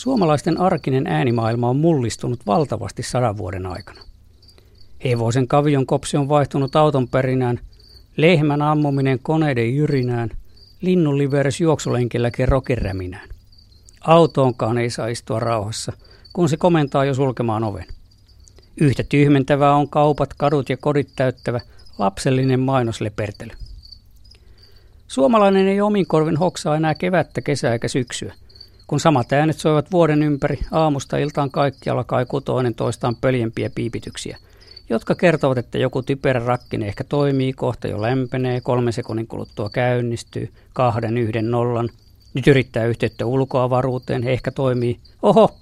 Suomalaisten arkinen äänimaailma on mullistunut valtavasti sadan vuoden aikana. Hevosen kavion kopsi on vaihtunut auton perinään, lehmän ammuminen koneiden jyrinään, linnun livers juoksulenkilläkin rokiräminään. Autoonkaan ei saa istua rauhassa, kun se komentaa jo sulkemaan oven. Yhtä tyhmentävää on kaupat, kadut ja kodit täyttävä lapsellinen mainoslepertely. Suomalainen ei omin korvin hoksaa enää kevättä, kesää eikä syksyä – kun samat äänet soivat vuoden ympäri, aamusta iltaan kaikkialla kaikuu toinen toistaan pöljempiä piipityksiä, jotka kertovat, että joku typerä rakkine ehkä toimii, kohta jo lämpenee, kolmen sekunnin kuluttua käynnistyy, kahden, yhden, nollan. Nyt yrittää yhteyttä ulkoavaruuteen, ehkä toimii. Oho,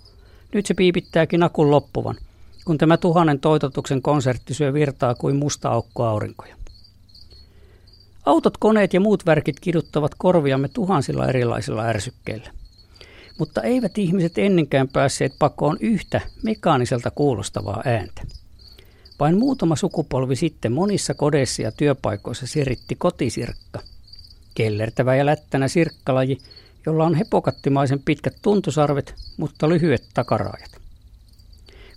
nyt se piipittääkin akun loppuvan, kun tämä tuhannen toitotuksen konsertti syö virtaa kuin musta aukko aurinkoja. Autot, koneet ja muut värkit kiduttavat korviamme tuhansilla erilaisilla ärsykkeillä mutta eivät ihmiset ennenkään päässeet pakoon yhtä mekaaniselta kuulostavaa ääntä. Vain muutama sukupolvi sitten monissa kodeissa ja työpaikoissa siritti kotisirkka. Kellertävä ja lättänä sirkkalaji, jolla on hepokattimaisen pitkät tuntusarvet, mutta lyhyet takaraajat.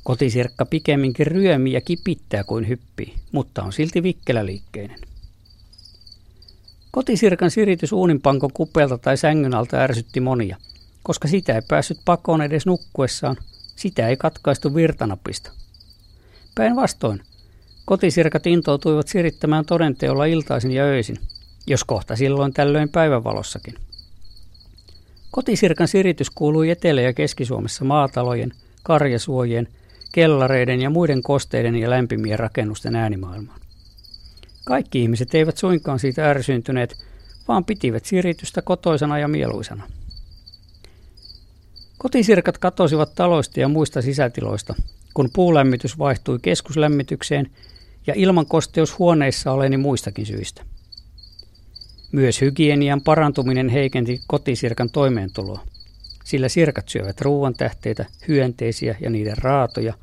Kotisirkka pikemminkin ryömii ja kipittää kuin hyppii, mutta on silti vikkeläliikkeinen. Kotisirkan siritys uuninpankon kupeelta tai sängyn alta ärsytti monia – koska sitä ei päässyt pakoon edes nukkuessaan, sitä ei katkaistu virtanapista. Päinvastoin, kotisirkat intoutuivat sirittämään todenteolla iltaisin ja öisin, jos kohta silloin tällöin päivänvalossakin. Kotisirkan siritys kuului Etelä- ja Keski-Suomessa maatalojen, karjasuojien, kellareiden ja muiden kosteiden ja lämpimien rakennusten äänimaailmaan. Kaikki ihmiset eivät suinkaan siitä ärsyyntyneet, vaan pitivät siritystä kotoisena ja mieluisana. Kotisirkat katosivat taloista ja muista sisätiloista, kun puulämmitys vaihtui keskuslämmitykseen ja ilmankosteus huoneissa oleni muistakin syistä. Myös hygienian parantuminen heikensi kotisirkan toimeentuloa, sillä sirkat syövät ruoan tähteitä, hyönteisiä ja niiden raatoja,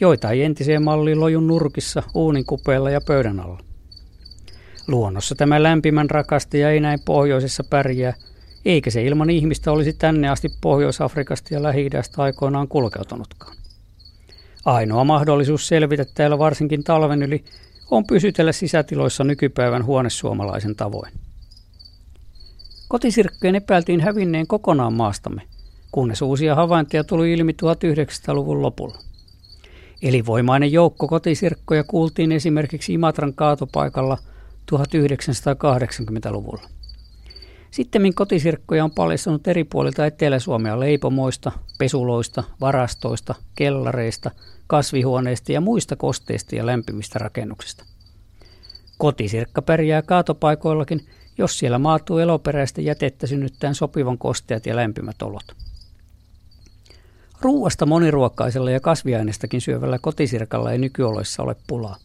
joita ei entiseen malliin lojun nurkissa, uuninkupeella ja pöydän alla. Luonnossa tämä lämpimän rakastaja ei näin pohjoisessa pärjää – eikä se ilman ihmistä olisi tänne asti Pohjois-Afrikasta ja lähi aikoinaan kulkeutunutkaan. Ainoa mahdollisuus selvitä täällä varsinkin talven yli on pysytellä sisätiloissa nykypäivän huonesuomalaisen tavoin. Kotisirkkojen epäiltiin hävinneen kokonaan maastamme, kunnes uusia havaintoja tuli ilmi 1900-luvun lopulla. Elinvoimainen joukko kotisirkkoja kuultiin esimerkiksi Imatran kaatopaikalla 1980-luvulla. Sittemmin kotisirkkoja on paljastunut eri puolilta Etelä-Suomea leipomoista, pesuloista, varastoista, kellareista, kasvihuoneista ja muista kosteista ja lämpimistä rakennuksista. Kotisirkka pärjää kaatopaikoillakin, jos siellä maatuu eloperäistä jätettä synnyttäen sopivan kosteat ja lämpimät olot. Ruuasta moniruokkaisella ja kasviainestakin syövällä kotisirkalla ei nykyoloissa ole pulaa,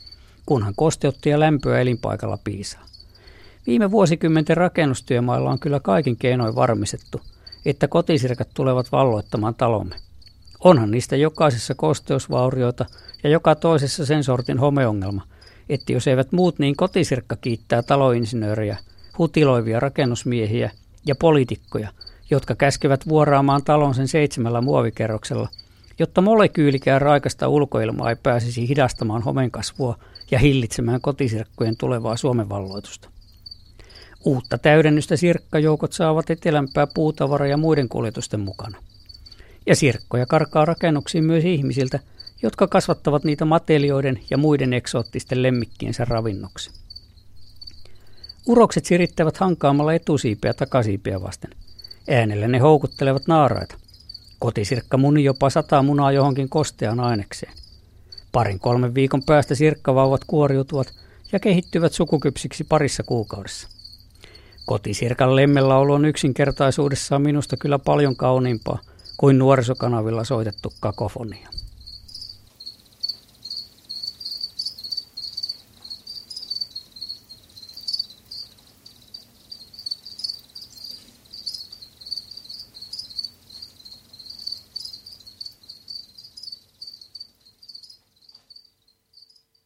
kunhan kosteutta ja lämpöä elinpaikalla piisaa. Viime vuosikymmenten rakennustyömailla on kyllä kaikin keinoin varmistettu, että kotisirkat tulevat valloittamaan talomme. Onhan niistä jokaisessa kosteusvaurioita ja joka toisessa sen sortin homeongelma, että jos eivät muut, niin kotisirkka kiittää taloinsinöörejä, hutiloivia rakennusmiehiä ja poliitikkoja, jotka käskevät vuoraamaan talon sen seitsemällä muovikerroksella, jotta molekyylikään raikasta ulkoilmaa ei pääsisi hidastamaan homenkasvua ja hillitsemään kotisirkkojen tulevaa Suomen valloitusta. Uutta täydennystä sirkkajoukot saavat etelämpää puutavaraa ja muiden kuljetusten mukana. Ja sirkkoja karkaa rakennuksiin myös ihmisiltä, jotka kasvattavat niitä matelioiden ja muiden eksoottisten lemmikkiensä ravinnoksi. Urokset sirittävät hankaamalla etusiipeä takasiipeä vasten. Äänellä ne houkuttelevat naaraita. Kotisirkka muni jopa sata munaa johonkin kosteaan ainekseen. Parin kolmen viikon päästä sirkkavauvat kuoriutuvat ja kehittyvät sukukypsiksi parissa kuukaudessa. Kotisirkan lemmellaulu on yksinkertaisuudessaan minusta kyllä paljon kauniimpaa kuin nuorisokanavilla soitettu kakofonia.